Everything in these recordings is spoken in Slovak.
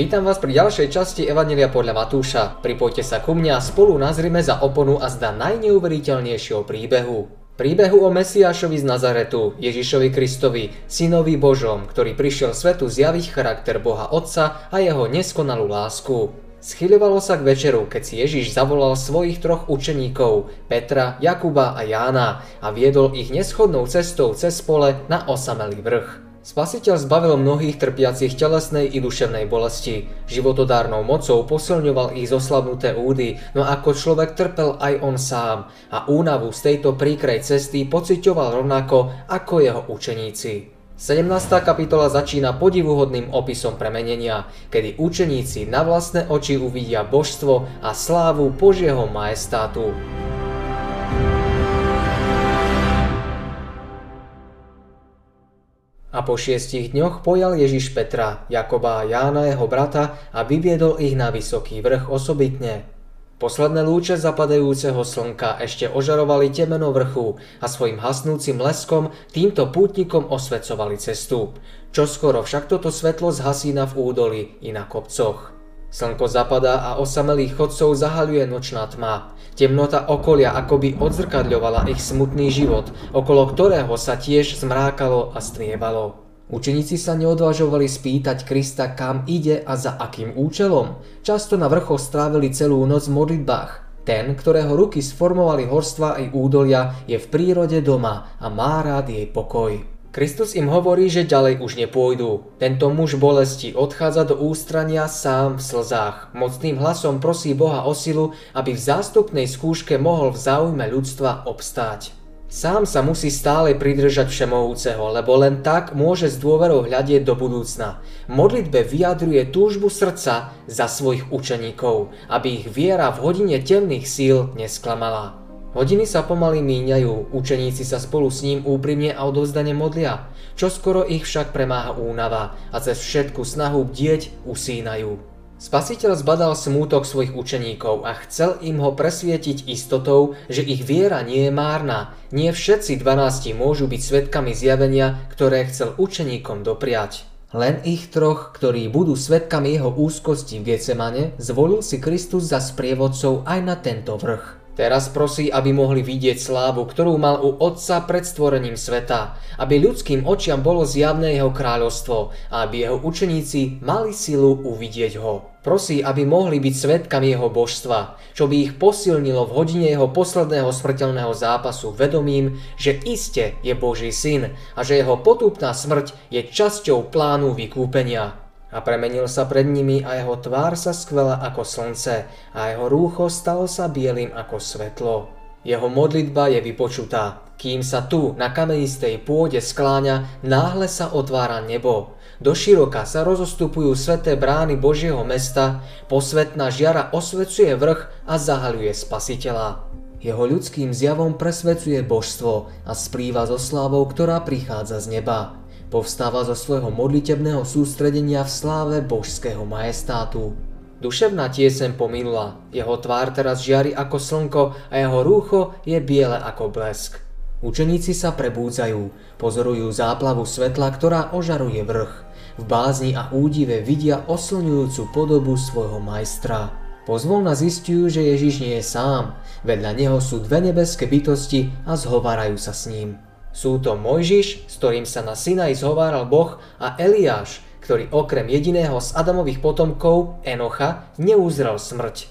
Vítam vás pri ďalšej časti Evanelia podľa Matúša. Pripojte sa ku mňa spolu nazrime za oponu a zda najneuveriteľnejšieho príbehu. Príbehu o Mesiášovi z Nazaretu, Ježišovi Kristovi, synovi Božom, ktorý prišiel svetu zjaviť charakter Boha Otca a jeho neskonalú lásku. Schyľovalo sa k večeru, keď si Ježiš zavolal svojich troch učeníkov, Petra, Jakuba a Jána a viedol ich neschodnou cestou cez pole na osamelý vrch. Spasiteľ zbavil mnohých trpiacich telesnej i duševnej bolesti. Životodárnou mocou posilňoval ich zoslabnuté údy, no ako človek trpel aj on sám a únavu z tejto príkrej cesty pociťoval rovnako ako jeho učeníci. 17. kapitola začína podivuhodným opisom premenenia, kedy učeníci na vlastné oči uvidia božstvo a slávu Božieho majestátu. A po šiestich dňoch pojal Ježiš Petra, Jakoba a Jána jeho brata a vyviedol ich na vysoký vrch osobitne. Posledné lúče zapadajúceho slnka ešte ožarovali temeno vrchu a svojim hasnúcim leskom týmto pútnikom osvecovali cestu. Čoskoro však toto svetlo zhasína v údoli i na kopcoch. Slnko zapadá a osamelých chodcov zahaľuje nočná tma. Temnota okolia akoby odzrkadľovala ich smutný život, okolo ktorého sa tiež zmrákalo a strievalo. Učeníci sa neodvážovali spýtať Krista, kam ide a za akým účelom. Často na vrchoch strávili celú noc v modlitbách. Ten, ktorého ruky sformovali horstva aj údolia, je v prírode doma a má rád jej pokoj. Kristus im hovorí, že ďalej už nepôjdu. Tento muž bolesti odchádza do ústrania sám v slzách. Mocným hlasom prosí Boha o silu, aby v zástupnej skúške mohol v záujme ľudstva obstáť. Sám sa musí stále pridržať všemohúceho, lebo len tak môže s dôverou hľadieť do budúcna. Modlitbe vyjadruje túžbu srdca za svojich učeníkov, aby ich viera v hodine temných síl nesklamala. Hodiny sa pomaly míňajú, učeníci sa spolu s ním úprimne a odovzdane modlia. Čoskoro ich však premáha únava a cez všetku snahu bdieť usínajú. Spasiteľ zbadal smútok svojich učeníkov a chcel im ho presvietiť istotou, že ich viera nie je márna. Nie všetci dvanácti môžu byť svetkami zjavenia, ktoré chcel učeníkom dopriať. Len ich troch, ktorí budú svetkami jeho úzkosti v Getsemane, zvolil si Kristus za sprievodcov aj na tento vrch. Teraz prosí, aby mohli vidieť slávu, ktorú mal u Otca pred stvorením sveta, aby ľudským očiam bolo zjavné jeho kráľovstvo a aby jeho učeníci mali silu uvidieť ho. Prosí, aby mohli byť svetkami jeho božstva, čo by ich posilnilo v hodine jeho posledného smrteľného zápasu vedomím, že iste je Boží syn a že jeho potupná smrť je časťou plánu vykúpenia. A premenil sa pred nimi a jeho tvár sa skvela ako slnce a jeho rúcho stalo sa bielým ako svetlo. Jeho modlitba je vypočutá. Kým sa tu na kamenistej pôde skláňa, náhle sa otvára nebo. Do široka sa rozostupujú sveté brány Božieho mesta, posvetná žiara osvecuje vrch a zahaľuje spasiteľa. Jeho ľudským zjavom presvedcuje božstvo a splýva so slávou, ktorá prichádza z neba. Povstáva zo svojho modlitebného sústredenia v sláve božského majestátu. Duševná tiesem pominula, jeho tvár teraz žiari ako slnko a jeho rúcho je biele ako blesk. Učeníci sa prebúdzajú, pozorujú záplavu svetla, ktorá ožaruje vrch. V bázni a údive vidia oslňujúcu podobu svojho majstra. Pozvolna zistujú, že Ježiš nie je sám, vedľa neho sú dve nebeské bytosti a zhovárajú sa s ním. Sú to Mojžiš, s ktorým sa na Sinaj zhováral Boh a Eliáš, ktorý okrem jediného z Adamových potomkov, Enocha, neuzrel smrť.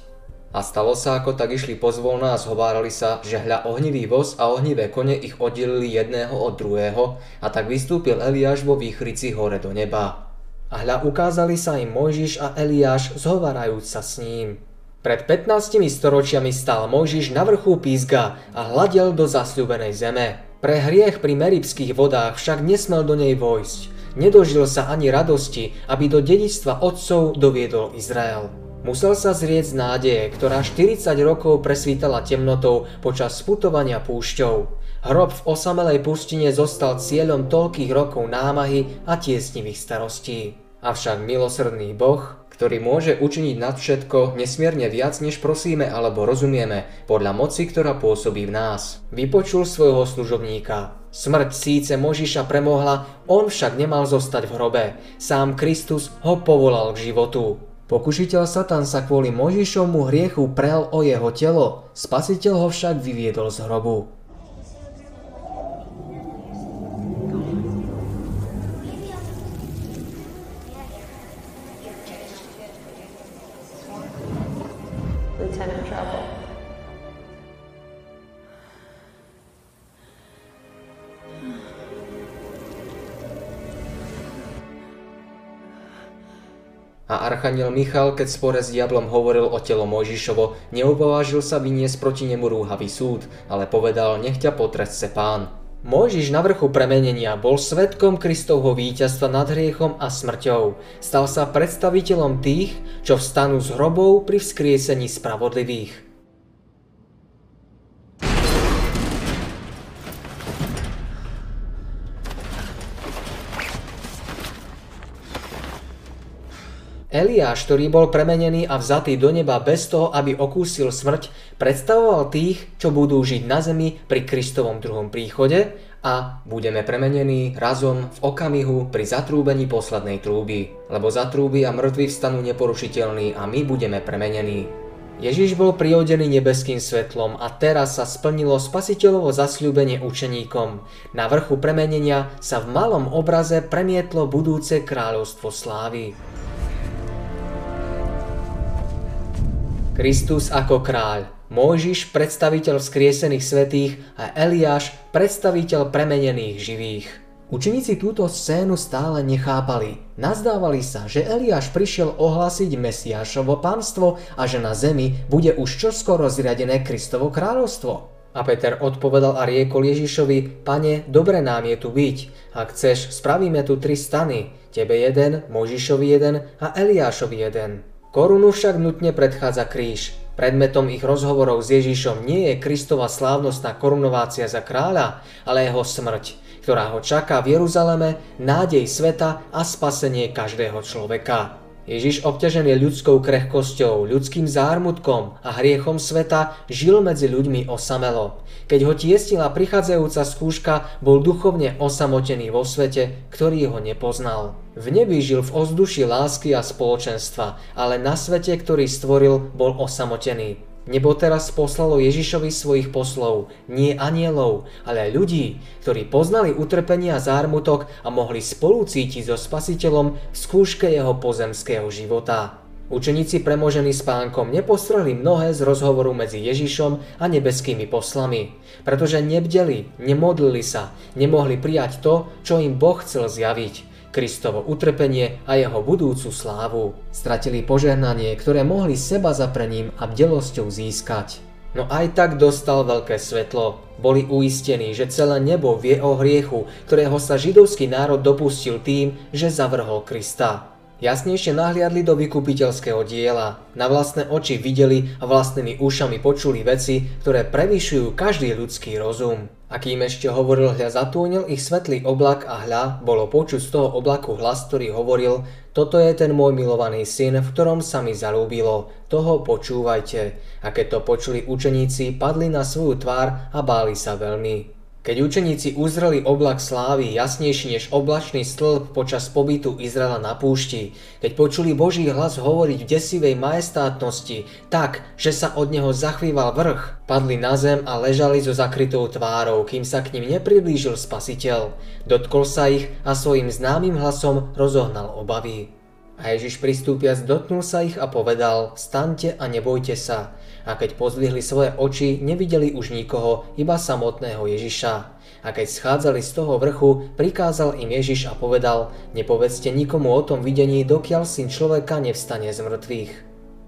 A stalo sa, ako tak išli pozvolná a zhovárali sa, že hľa ohnivý voz a ohnivé kone ich oddelili jedného od druhého a tak vystúpil Eliáš vo výchrici hore do neba. A hľa ukázali sa im Mojžiš a Eliáš zhovárajúc sa s ním. Pred 15 storočiami stál Mojžiš na vrchu písga a hľadel do zasľúbenej zeme. Pre hriech pri meribských vodách však nesmel do nej vojsť. Nedožil sa ani radosti, aby do dedičstva otcov doviedol Izrael. Musel sa zrieť z nádeje, ktorá 40 rokov presvítala temnotou počas sputovania púšťou. Hrob v osamelej pustine zostal cieľom toľkých rokov námahy a tiesnivých starostí. Avšak milosrdný Boh, ktorý môže učiniť nad všetko nesmierne viac, než prosíme alebo rozumieme, podľa moci, ktorá pôsobí v nás. Vypočul svojho služobníka. Smrť síce Možiša premohla, on však nemal zostať v hrobe. Sám Kristus ho povolal k životu. Pokušiteľ Satan sa kvôli Možišovmu hriechu prel o jeho telo, spasiteľ ho však vyviedol z hrobu. Archaniel Michal, keď spore s diablom hovoril o telo Mojžišovo, neupovážil sa vyniesť proti nemu rúhavý súd, ale povedal, nech ťa potresce pán. Mojžiš na vrchu premenenia bol svetkom Kristovho víťazstva nad hriechom a smrťou. Stal sa predstaviteľom tých, čo vstanú z hrobov pri vzkriesení spravodlivých. Eliáš, ktorý bol premenený a vzatý do neba bez toho, aby okúsil smrť, predstavoval tých, čo budú žiť na zemi pri Kristovom druhom príchode a budeme premenení razom v okamihu pri zatrúbení poslednej trúby, lebo zatrúby a mŕtvi vstanú neporušiteľní a my budeme premenení. Ježiš bol prihodený nebeským svetlom a teraz sa splnilo spasiteľovo zasľúbenie učeníkom. Na vrchu premenenia sa v malom obraze premietlo budúce kráľovstvo slávy. Kristus ako kráľ, Mojžiš predstaviteľ vzkriesených svetých a Eliáš predstaviteľ premenených živých. Učeníci túto scénu stále nechápali. Nazdávali sa, že Eliáš prišiel ohlásiť Mesiášovo pánstvo a že na zemi bude už čoskoro zriadené Kristovo kráľovstvo. A Peter odpovedal a riekol Ježišovi, pane, dobre nám je tu byť. Ak chceš, spravíme tu tri stany. Tebe jeden, Možišovi jeden a Eliášovi jeden. Korunu však nutne predchádza kríž. Predmetom ich rozhovorov s Ježišom nie je Kristova slávnostná korunovácia za kráľa, ale jeho smrť, ktorá ho čaká v Jeruzaleme, nádej sveta a spasenie každého človeka. Ježiš obťažený ľudskou krehkosťou, ľudským zármutkom a hriechom sveta žil medzi ľuďmi osamelo. Keď ho tiestila prichádzajúca skúška, bol duchovne osamotený vo svete, ktorý ho nepoznal. V nebi žil v ozduši lásky a spoločenstva, ale na svete, ktorý stvoril, bol osamotený. Nebo teraz poslalo Ježišovi svojich poslov, nie anielov, ale ľudí, ktorí poznali utrpenie a zármutok a mohli spolu cítiť so spasiteľom v skúške jeho pozemského života. Učeníci premožení spánkom nepostrhli mnohé z rozhovoru medzi Ježišom a nebeskými poslami, pretože nebdeli, nemodlili sa, nemohli prijať to, čo im Boh chcel zjaviť. Kristovo utrpenie a jeho budúcu slávu. Stratili požehnanie, ktoré mohli seba zaprením a bdelosťou získať. No aj tak dostal veľké svetlo. Boli uistení, že celé nebo vie o hriechu, ktorého sa židovský národ dopustil tým, že zavrhol Krista. Jasnejšie nahliadli do vykupiteľského diela. Na vlastné oči videli a vlastnými ušami počuli veci, ktoré prevyšujú každý ľudský rozum. A kým ešte hovoril, hľa zatúnil ich svetlý oblak a hľa, bolo počuť z toho oblaku hlas, ktorý hovoril, toto je ten môj milovaný syn, v ktorom sa mi zalúbilo, toho počúvajte. A keď to počuli učeníci, padli na svoju tvár a báli sa veľmi. Keď učeníci uzreli oblak slávy jasnejší než oblačný stĺp počas pobytu Izraela na púšti, keď počuli Boží hlas hovoriť v desivej majestátnosti tak, že sa od neho zachvíval vrch, padli na zem a ležali so zakrytou tvárou, kým sa k ním nepriblížil spasiteľ. Dotkol sa ich a svojim známym hlasom rozohnal obavy. A Ježiš pristúpiac dotknul sa ich a povedal, stante a nebojte sa. A keď pozdvihli svoje oči, nevideli už nikoho, iba samotného Ježiša. A keď schádzali z toho vrchu, prikázal im Ježiš a povedal, nepovedzte nikomu o tom videní, dokiaľ syn človeka nevstane z mŕtvych.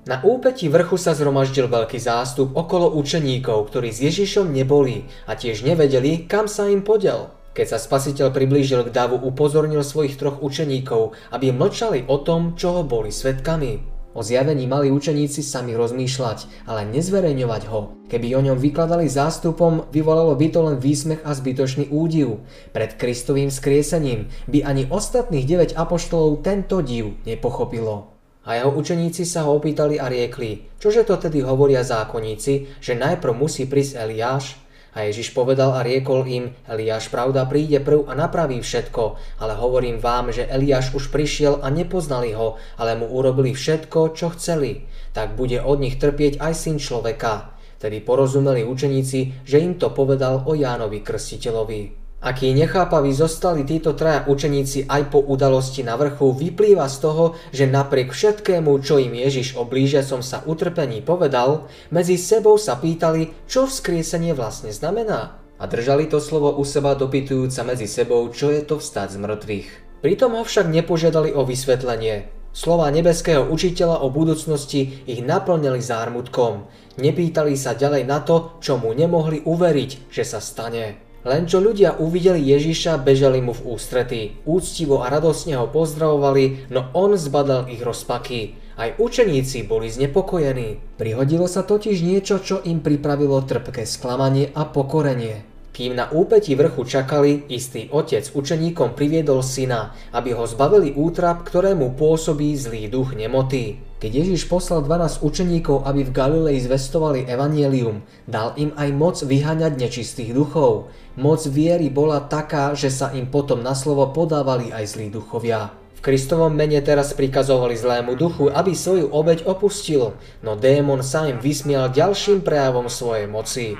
Na úpeti vrchu sa zhromaždil veľký zástup okolo učeníkov, ktorí s Ježišom neboli a tiež nevedeli, kam sa im podel. Keď sa spasiteľ priblížil k davu, upozornil svojich troch učeníkov, aby mlčali o tom, čoho boli svetkami. O zjavení mali učeníci sami rozmýšľať, ale nezverejňovať ho. Keby o ňom vykladali zástupom, vyvolalo by to len výsmech a zbytočný údiv. Pred Kristovým skriesením by ani ostatných 9 apoštolov tento div nepochopilo. A jeho učeníci sa ho opýtali a riekli, čože to tedy hovoria zákonníci, že najprv musí prísť Eliáš? A Ježiš povedal a riekol im, Eliáš pravda príde prv a napraví všetko, ale hovorím vám, že Eliáš už prišiel a nepoznali ho, ale mu urobili všetko, čo chceli. Tak bude od nich trpieť aj syn človeka. Tedy porozumeli učeníci, že im to povedal o Jánovi Krstiteľovi. Akí nechápaví zostali títo traja učeníci aj po udalosti na vrchu, vyplýva z toho, že napriek všetkému, čo im Ježiš o blížiacom sa utrpení povedal, medzi sebou sa pýtali, čo vzkriesenie vlastne znamená. A držali to slovo u seba dopytujúca medzi sebou, čo je to vstať z mŕtvych. Pritom ho však nepožiadali o vysvetlenie. Slova nebeského učiteľa o budúcnosti ich naplnili zármutkom. Nepýtali sa ďalej na to, čo mu nemohli uveriť, že sa stane. Len čo ľudia uvideli Ježiša, bežali mu v ústretí. Úctivo a radosne ho pozdravovali, no on zbadal ich rozpaky. Aj učeníci boli znepokojení. Prihodilo sa totiž niečo, čo im pripravilo trpké sklamanie a pokorenie. Kým na úpeti vrchu čakali, istý otec učeníkom priviedol syna, aby ho zbavili útrap, ktorému pôsobí zlý duch nemoty. Keď Ježiš poslal 12 učeníkov, aby v Galilei zvestovali evanielium, dal im aj moc vyháňať nečistých duchov. Moc viery bola taká, že sa im potom na slovo podávali aj zlí duchovia. V Kristovom mene teraz prikazovali zlému duchu, aby svoju obeď opustil, no démon sa im vysmial ďalším prejavom svojej moci.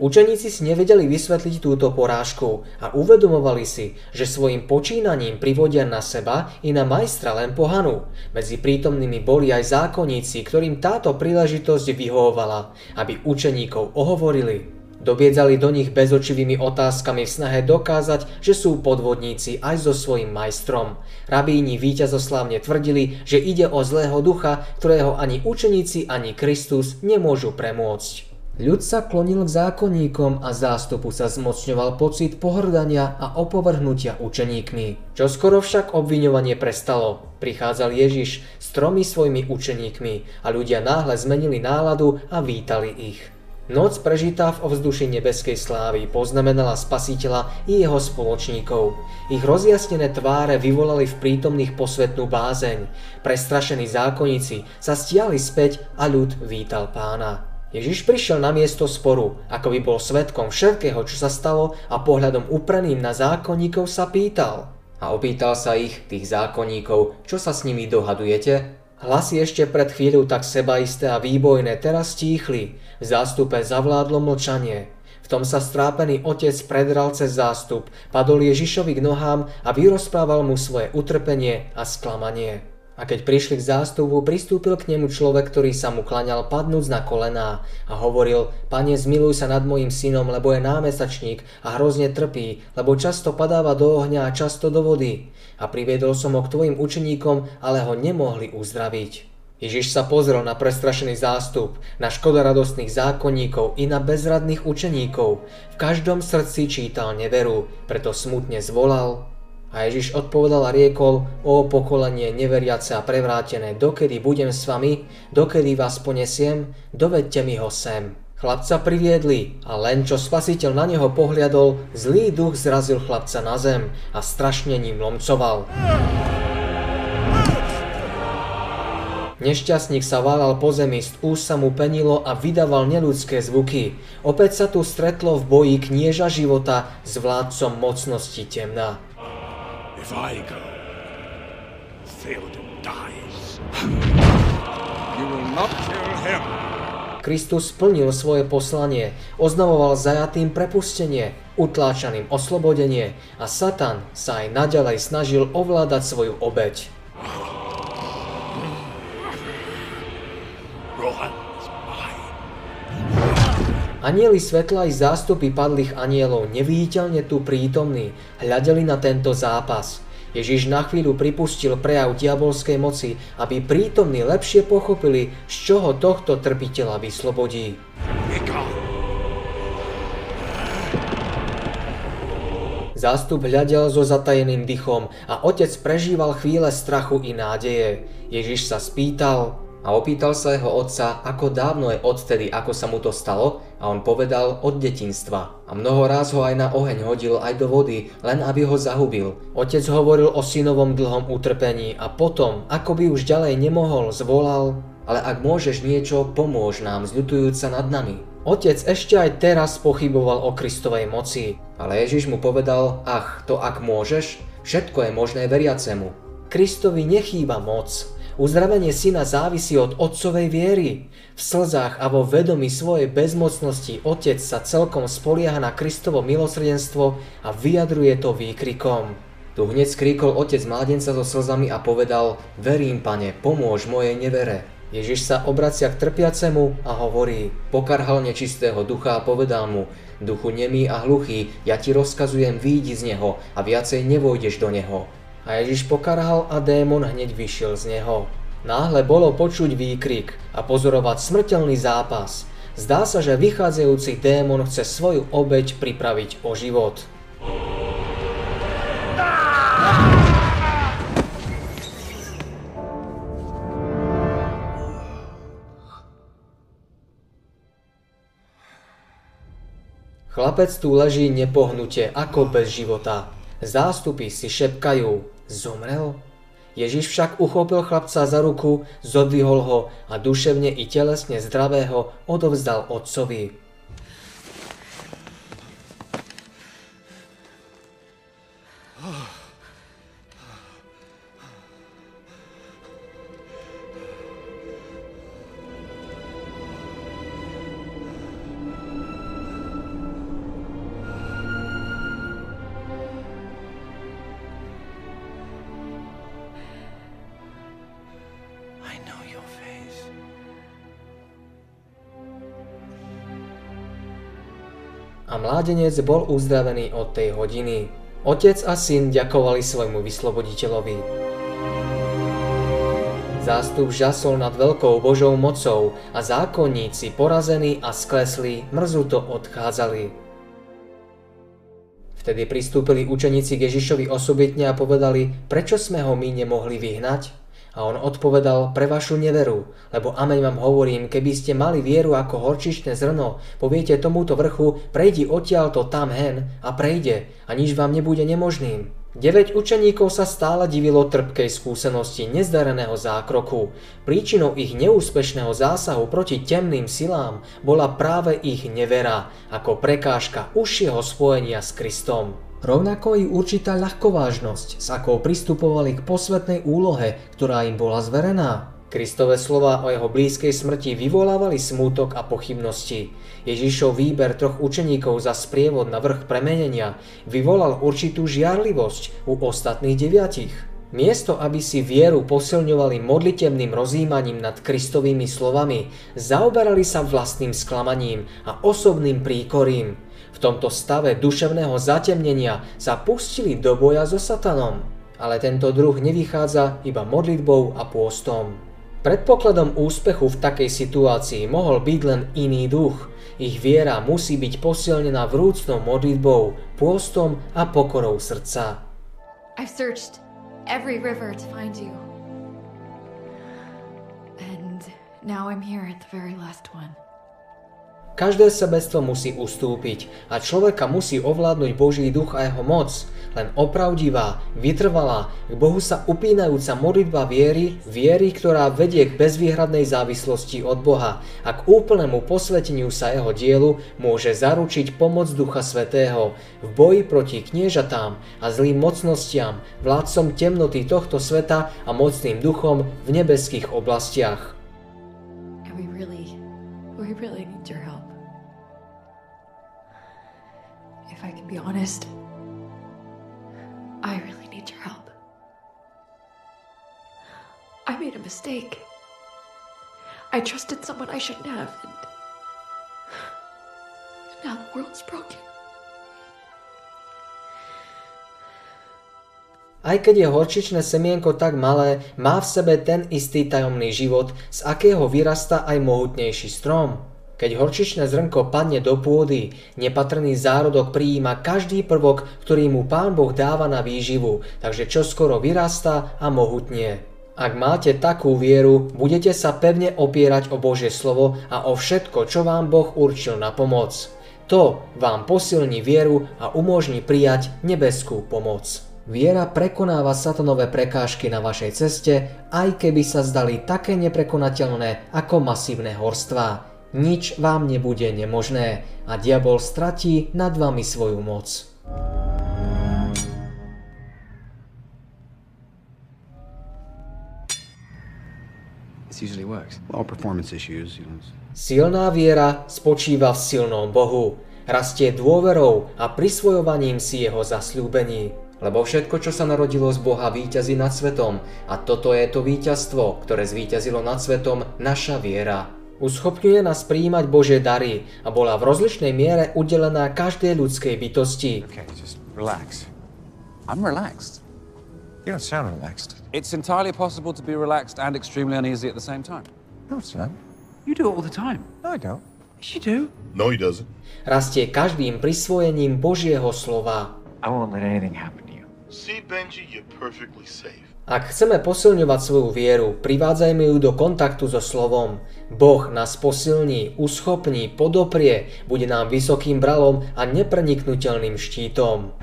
Učeníci si nevedeli vysvetliť túto porážku a uvedomovali si, že svojim počínaním privodia na seba i na majstra len pohanu. Medzi prítomnými boli aj zákonníci, ktorým táto príležitosť vyhovovala, aby učeníkov ohovorili. Dobiedzali do nich bezočivými otázkami v snahe dokázať, že sú podvodníci aj so svojím majstrom. Rabíni víťazoslávne tvrdili, že ide o zlého ducha, ktorého ani učeníci, ani Kristus nemôžu premôcť. Ľud sa klonil k zákonníkom a zástupu sa zmocňoval pocit pohrdania a opovrhnutia učeníkmi. Čo skoro však obviňovanie prestalo. Prichádzal Ježiš s tromi svojimi učeníkmi a ľudia náhle zmenili náladu a vítali ich. Noc prežitá v ovzduši nebeskej slávy poznamenala spasiteľa i jeho spoločníkov. Ich rozjasnené tváre vyvolali v prítomných posvetnú bázeň. Prestrašení zákonníci sa stiali späť a ľud vítal pána. Ježiš prišiel na miesto sporu, ako by bol svetkom všetkého, čo sa stalo a pohľadom upreným na zákonníkov sa pýtal. A opýtal sa ich, tých zákonníkov, čo sa s nimi dohadujete? Hlasy ešte pred chvíľou tak sebaisté a výbojné teraz stíchli. V zástupe zavládlo mlčanie. V tom sa strápený otec predral cez zástup, padol Ježišovi k nohám a vyrozprával mu svoje utrpenie a sklamanie. A keď prišli k zástupu, pristúpil k nemu človek, ktorý sa mu klaňal padnúc na kolená a hovoril, Pane, zmiluj sa nad mojim synom, lebo je námesačník a hrozne trpí, lebo často padáva do ohňa a často do vody. A priviedol som ho k tvojim učeníkom, ale ho nemohli uzdraviť. Ježiš sa pozrel na prestrašený zástup, na škodoradostných zákonníkov i na bezradných učeníkov. V každom srdci čítal neveru, preto smutne zvolal, a Ježiš odpovedal a riekol, o pokolenie neveriace a prevrátené, dokedy budem s vami, dokedy vás ponesiem, dovedte mi ho sem. Chlapca priviedli a len čo spasiteľ na neho pohliadol, zlý duch zrazil chlapca na zem a strašne ním lomcoval. Nešťastník sa válal po zemi, z úst sa mu penilo a vydával neludské zvuky. Opäť sa tu stretlo v boji knieža života s vládcom mocnosti temná. If I go, dies. You will not kill him. Kristus splnil svoje poslanie, oznamoval zajatým prepustenie, utláčaným oslobodenie a Satan sa aj naďalej snažil ovládať svoju obeď. Anieli svetla i zástupy padlých anielov neviditeľne tu prítomní hľadeli na tento zápas. Ježiš na chvíľu pripustil prejav diabolskej moci, aby prítomní lepšie pochopili, z čoho tohto trpiteľa vyslobodí. Zástup hľadel so zatajeným dychom a otec prežíval chvíle strachu i nádeje. Ježiš sa spýtal a opýtal sa jeho otca, ako dávno je odtedy, ako sa mu to stalo a on povedal od detinstva. A mnoho ráz ho aj na oheň hodil aj do vody, len aby ho zahubil. Otec hovoril o synovom dlhom utrpení a potom, ako by už ďalej nemohol, zvolal, ale ak môžeš niečo, pomôž nám, zľutujúc sa nad nami. Otec ešte aj teraz pochyboval o Kristovej moci, ale Ježiš mu povedal, ach, to ak môžeš, všetko je možné veriacemu. Kristovi nechýba moc, Uzdravenie syna závisí od otcovej viery. V slzách a vo vedomí svojej bezmocnosti otec sa celkom spolieha na Kristovo milosrdenstvo a vyjadruje to výkrikom. Tu hneď skríkol otec mládenca so slzami a povedal, verím pane, pomôž mojej nevere. Ježiš sa obracia k trpiacemu a hovorí, pokarhal nečistého ducha a povedal mu, duchu nemý a hluchý, ja ti rozkazujem výjdi z neho a viacej nevojdeš do neho. A Ježiš pokarhal a démon hneď vyšiel z neho. Náhle bolo počuť výkrik a pozorovať smrteľný zápas. Zdá sa, že vychádzajúci démon chce svoju obeď pripraviť o život. Chlapec tu leží nepohnutie ako bez života. Zástupy si šepkajú, zomrel? Ježiš však uchopil chlapca za ruku, zodvihol ho a duševne i telesne zdravého odovzdal otcovi. A mládenec bol uzdravený od tej hodiny. Otec a syn ďakovali svojmu vysloboditeľovi. Zástup žasol nad veľkou Božou mocou a zákonníci porazení a sklesli mrzuto odchádzali. Vtedy pristúpili učeníci k Ježišovi osobitne a povedali, prečo sme ho my nemohli vyhnať? A on odpovedal, pre vašu neveru, lebo ameň vám hovorím, keby ste mali vieru ako horčičné zrno, poviete tomuto vrchu, prejdi odtiaľto tam hen a prejde a nič vám nebude nemožným. Deväť učeníkov sa stále divilo trpkej skúsenosti nezdareného zákroku. Príčinou ich neúspešného zásahu proti temným silám bola práve ich nevera ako prekážka užšieho spojenia s Kristom. Rovnako i určitá ľahkovážnosť, s akou pristupovali k posvetnej úlohe, ktorá im bola zverená. Kristové slova o jeho blízkej smrti vyvolávali smútok a pochybnosti. Ježišov výber troch učeníkov za sprievod na vrch premenenia vyvolal určitú žiarlivosť u ostatných deviatich. Miesto, aby si vieru posilňovali modlitebným rozjímaním nad Kristovými slovami, zaoberali sa vlastným sklamaním a osobným príkorím. Tomto stave duševného zatemnenia sa pustili do boja so satanom. Ale tento druh nevychádza iba modlitbou a pôstom. Predpokladom úspechu v takej situácii mohol byť len iný duch. Ich viera musí byť posilnená vrúcnou modlitbou, pôstom a pokorou srdca. I've searched every river to find you. And now I'm here at the very last one. Každé sebectvo musí ustúpiť a človeka musí ovládnuť Boží duch a jeho moc. Len opravdivá, vytrvalá, k Bohu sa upínajúca modlitba viery, viery, ktorá vedie k bezvýhradnej závislosti od Boha a k úplnému posveteniu sa jeho dielu, môže zaručiť pomoc Ducha Svetého v boji proti kniežatám a zlým mocnostiam, vládcom temnoty tohto sveta a mocným duchom v nebeských oblastiach. If I can be honest, I really need your help. I made a mistake. I trusted someone I shouldn't have, and now the world's broken. Aj keď je horčičné semienko tak malé, má v sebe ten istý tajomný život, z akého vyrastá aj mohutnejší strom. Keď horčičné zrnko padne do pôdy, nepatrný zárodok prijíma každý prvok, ktorý mu Pán Boh dáva na výživu, takže čoskoro vyrastá a mohutnie. Ak máte takú vieru, budete sa pevne opierať o Božie slovo a o všetko, čo vám Boh určil na pomoc. To vám posilní vieru a umožní prijať nebeskú pomoc. Viera prekonáva satanové prekážky na vašej ceste, aj keby sa zdali také neprekonateľné ako masívne horstvá. Nič vám nebude nemožné a diabol stratí nad vami svoju moc. Silná viera spočíva v silnom Bohu. Rastie dôverou a prisvojovaním si jeho zasľúbení. Lebo všetko, čo sa narodilo z Boha, víťazí nad svetom. A toto je to víťazstvo, ktoré zvíťazilo nad svetom, naša viera. Uschopňuje nás prijímať Božie dary a bola v rozličnej miere udelená každej ľudskej bytosti. Okay, just relax. I'm relaxed. You don't sound relaxed. It's entirely possible to be relaxed and extremely uneasy at the same time. No, it's not. You do it all the time. No, I don't. Yes, you do. No, he doesn't. Rastie každým prisvojením Božieho slova. I won't let anything happen to you. See, Benji, you're perfectly safe. Ak chceme posilňovať svoju vieru, privádzajme ju do kontaktu so slovom. Boh nás posilní, uschopní, podoprie, bude nám vysokým bralom a nepreniknutelným štítom.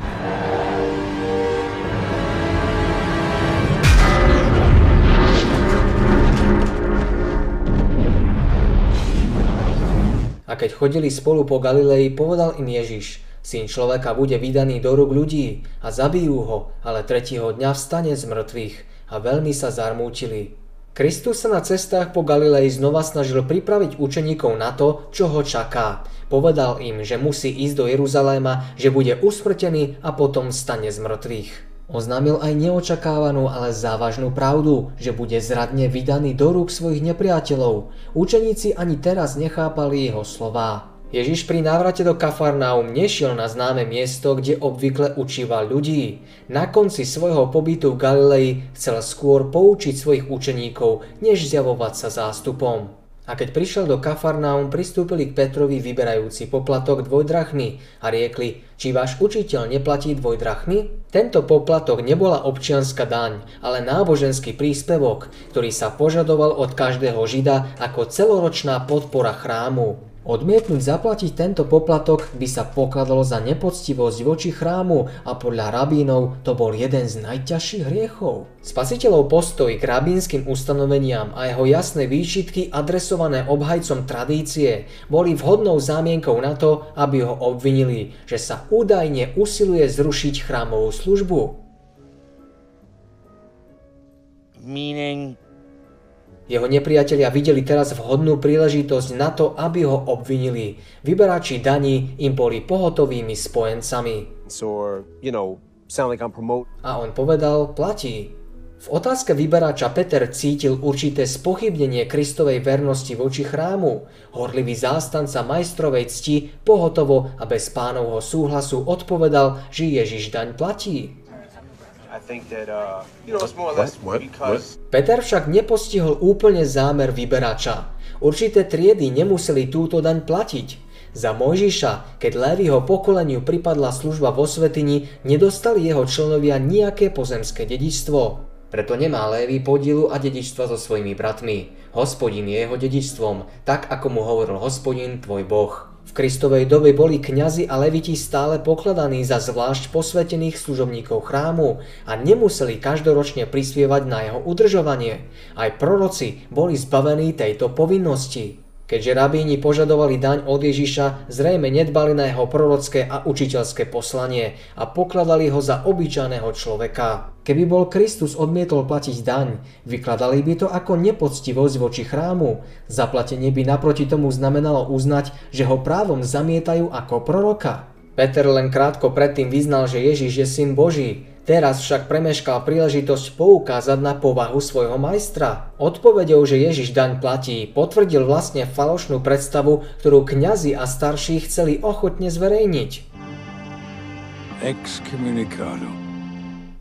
A keď chodili spolu po Galilei, povedal im Ježiš, Syn človeka bude vydaný do rúk ľudí a zabijú ho, ale tretieho dňa vstane z mŕtvych a veľmi sa zarmútili. Kristus sa na cestách po Galilei znova snažil pripraviť učeníkov na to, čo ho čaká. Povedal im, že musí ísť do Jeruzaléma, že bude usmrtený a potom stane z mŕtvych. Oznámil aj neočakávanú, ale závažnú pravdu, že bude zradne vydaný do rúk svojich nepriateľov. Učeníci ani teraz nechápali jeho slová. Ježiš pri návrate do Kafarnaum nešiel na známe miesto, kde obvykle učíval ľudí. Na konci svojho pobytu v Galilei chcel skôr poučiť svojich učeníkov, než zjavovať sa zástupom. A keď prišiel do Kafarnaum, pristúpili k Petrovi vyberajúci poplatok dvojdrachmy a riekli, či váš učiteľ neplatí dvojdrachmy? Tento poplatok nebola občianska daň, ale náboženský príspevok, ktorý sa požadoval od každého žida ako celoročná podpora chrámu. Odmietnúť zaplatiť tento poplatok by sa pokladalo za nepoctivosť voči chrámu a podľa rabínov to bol jeden z najťažších hriechov. Spasiteľov postoj k rabínskym ustanoveniam a jeho jasné výčitky adresované obhajcom tradície boli vhodnou zámienkou na to, aby ho obvinili, že sa údajne usiluje zrušiť chrámovú službu. Meaning jeho nepriatelia videli teraz vhodnú príležitosť na to, aby ho obvinili. Vyberači daní im boli pohotovými spojencami. A on povedal, platí. V otázke vyberača Peter cítil určité spochybnenie Kristovej vernosti voči chrámu. Horlivý zástanca majstrovej cti pohotovo a bez pánovho súhlasu odpovedal, že Ježiš daň platí. Uh, What? What? Peter však nepostihol úplne zámer vyberača. Určité triedy nemuseli túto daň platiť. Za Mojžiša, keď Lévyho pokoleniu pripadla služba vo svetini, nedostali jeho členovia nejaké pozemské dedičstvo. Preto nemá Lévy podielu a dedičstva so svojimi bratmi. Hospodin je jeho dedičstvom, tak ako mu hovoril hospodin, tvoj boh. V Kristovej dobe boli kňazi a leviti stále pokladaní za zvlášť posvetených služobníkov chrámu a nemuseli každoročne prispievať na jeho udržovanie. Aj proroci boli zbavení tejto povinnosti. Keďže rabíni požadovali daň od Ježiša, zrejme nedbali na jeho prorocké a učiteľské poslanie a pokladali ho za obyčajného človeka. Keby bol Kristus odmietol platiť daň, vykladali by to ako nepoctivosť voči chrámu. Zaplatenie by naproti tomu znamenalo uznať, že ho právom zamietajú ako proroka. Peter len krátko predtým vyznal, že Ježiš je syn Boží. Teraz však premeškal príležitosť poukázať na povahu svojho majstra. Odpovedou, že Ježiš daň platí, potvrdil vlastne falošnú predstavu, ktorú kňazi a starší chceli ochotne zverejniť. Excommunicado.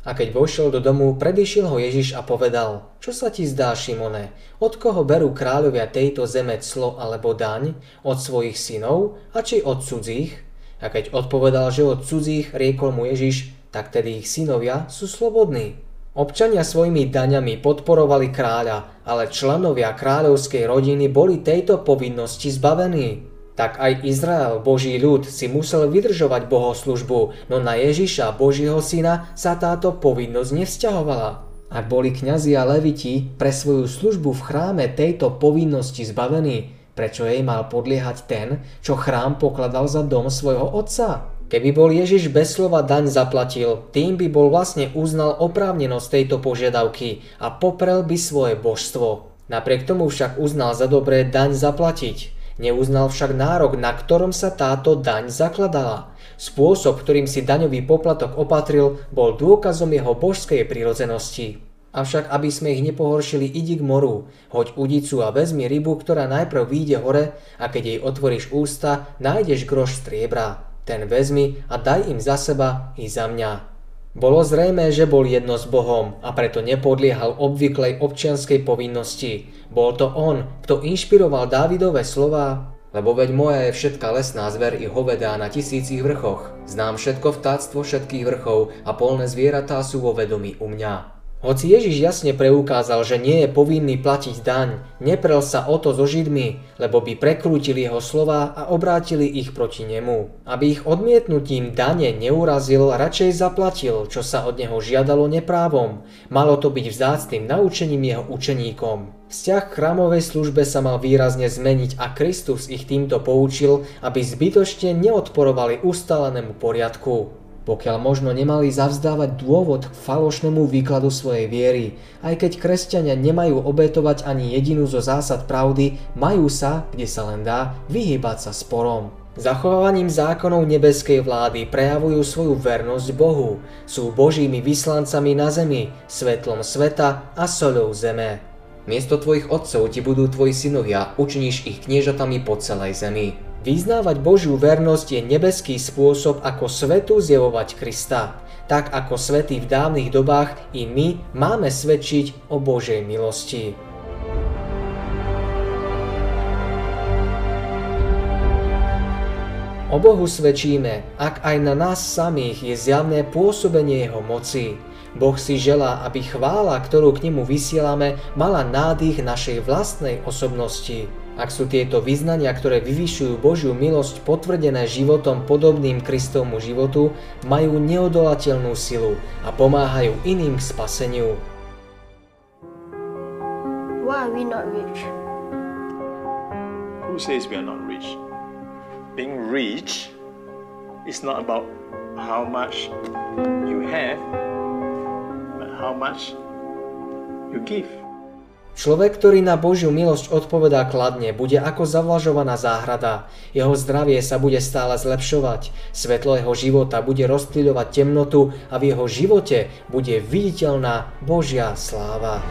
A keď vošiel do domu, predišiel ho Ježiš a povedal, čo sa ti zdá, Šimone, od koho berú kráľovia tejto zeme clo alebo daň, od svojich synov, a či od cudzích? A keď odpovedal, že od cudzích, riekol mu Ježiš, tak tedy ich synovia sú slobodní. Občania svojimi daňami podporovali kráľa, ale členovia kráľovskej rodiny boli tejto povinnosti zbavení tak aj Izrael, Boží ľud, si musel vydržovať bohoslužbu, no na Ježiša, Božieho syna, sa táto povinnosť nevzťahovala. Ak boli kňazi a leviti pre svoju službu v chráme tejto povinnosti zbavení, prečo jej mal podliehať ten, čo chrám pokladal za dom svojho otca? Keby bol Ježiš bez slova daň zaplatil, tým by bol vlastne uznal oprávnenosť tejto požiadavky a poprel by svoje božstvo. Napriek tomu však uznal za dobré daň zaplatiť. Neuznal však nárok, na ktorom sa táto daň zakladala. Spôsob, ktorým si daňový poplatok opatril, bol dôkazom jeho božskej prirodzenosti. Avšak, aby sme ich nepohoršili, idi k moru, hoď udicu a vezmi rybu, ktorá najprv vyjde hore a keď jej otvoríš ústa, nájdeš groš striebra. Ten vezmi a daj im za seba i za mňa. Bolo zrejmé, že bol jedno s Bohom a preto nepodliehal obvyklej občianskej povinnosti. Bol to on, kto inšpiroval Dávidové slova, lebo veď moja je všetká lesná zver i hovedá na tisícich vrchoch. Znám všetko vtáctvo všetkých vrchov a polné zvieratá sú vo vedomí u mňa. Hoci Ježiš jasne preukázal, že nie je povinný platiť daň, neprel sa o to so Židmi, lebo by prekrútili jeho slova a obrátili ich proti nemu. Aby ich odmietnutím dane neurazil, radšej zaplatil, čo sa od neho žiadalo neprávom. Malo to byť vzácným naučením jeho učeníkom. Vzťah k chrámovej službe sa mal výrazne zmeniť a Kristus ich týmto poučil, aby zbytočne neodporovali ustalenému poriadku pokiaľ možno nemali zavzdávať dôvod k falošnému výkladu svojej viery. Aj keď kresťania nemajú obetovať ani jedinu zo zásad pravdy, majú sa, kde sa len dá, vyhybať sa sporom. Zachovávaním zákonov nebeskej vlády prejavujú svoju vernosť Bohu, sú Božími vyslancami na zemi, svetlom sveta a soľou zeme. Miesto tvojich otcov ti budú tvoji synovia, učiníš ich kniežatami po celej zemi. Vyznávať Božiu vernosť je nebeský spôsob, ako svetu zjevovať Krista. Tak ako svety v dávnych dobách, i my máme svedčiť o Božej milosti. O Bohu svedčíme, ak aj na nás samých je zjavné pôsobenie Jeho moci. Boh si želá, aby chvála, ktorú k nemu vysielame, mala nádych našej vlastnej osobnosti. Ak sú tieto vyznania, ktoré vyvyšujú Božiu milosť potvrdené životom podobným Kristovmu životu, majú neodolateľnú silu a pomáhajú iným k spaseniu. Why are we not rich? Who says we are not rich? Being rich is not about how much you have, but how much you give. Človek, ktorý na Božiu milosť odpovedá kladne, bude ako zavlažovaná záhrada. Jeho zdravie sa bude stále zlepšovať, svetlo jeho života bude rozptýľovať temnotu a v jeho živote bude viditeľná Božia sláva.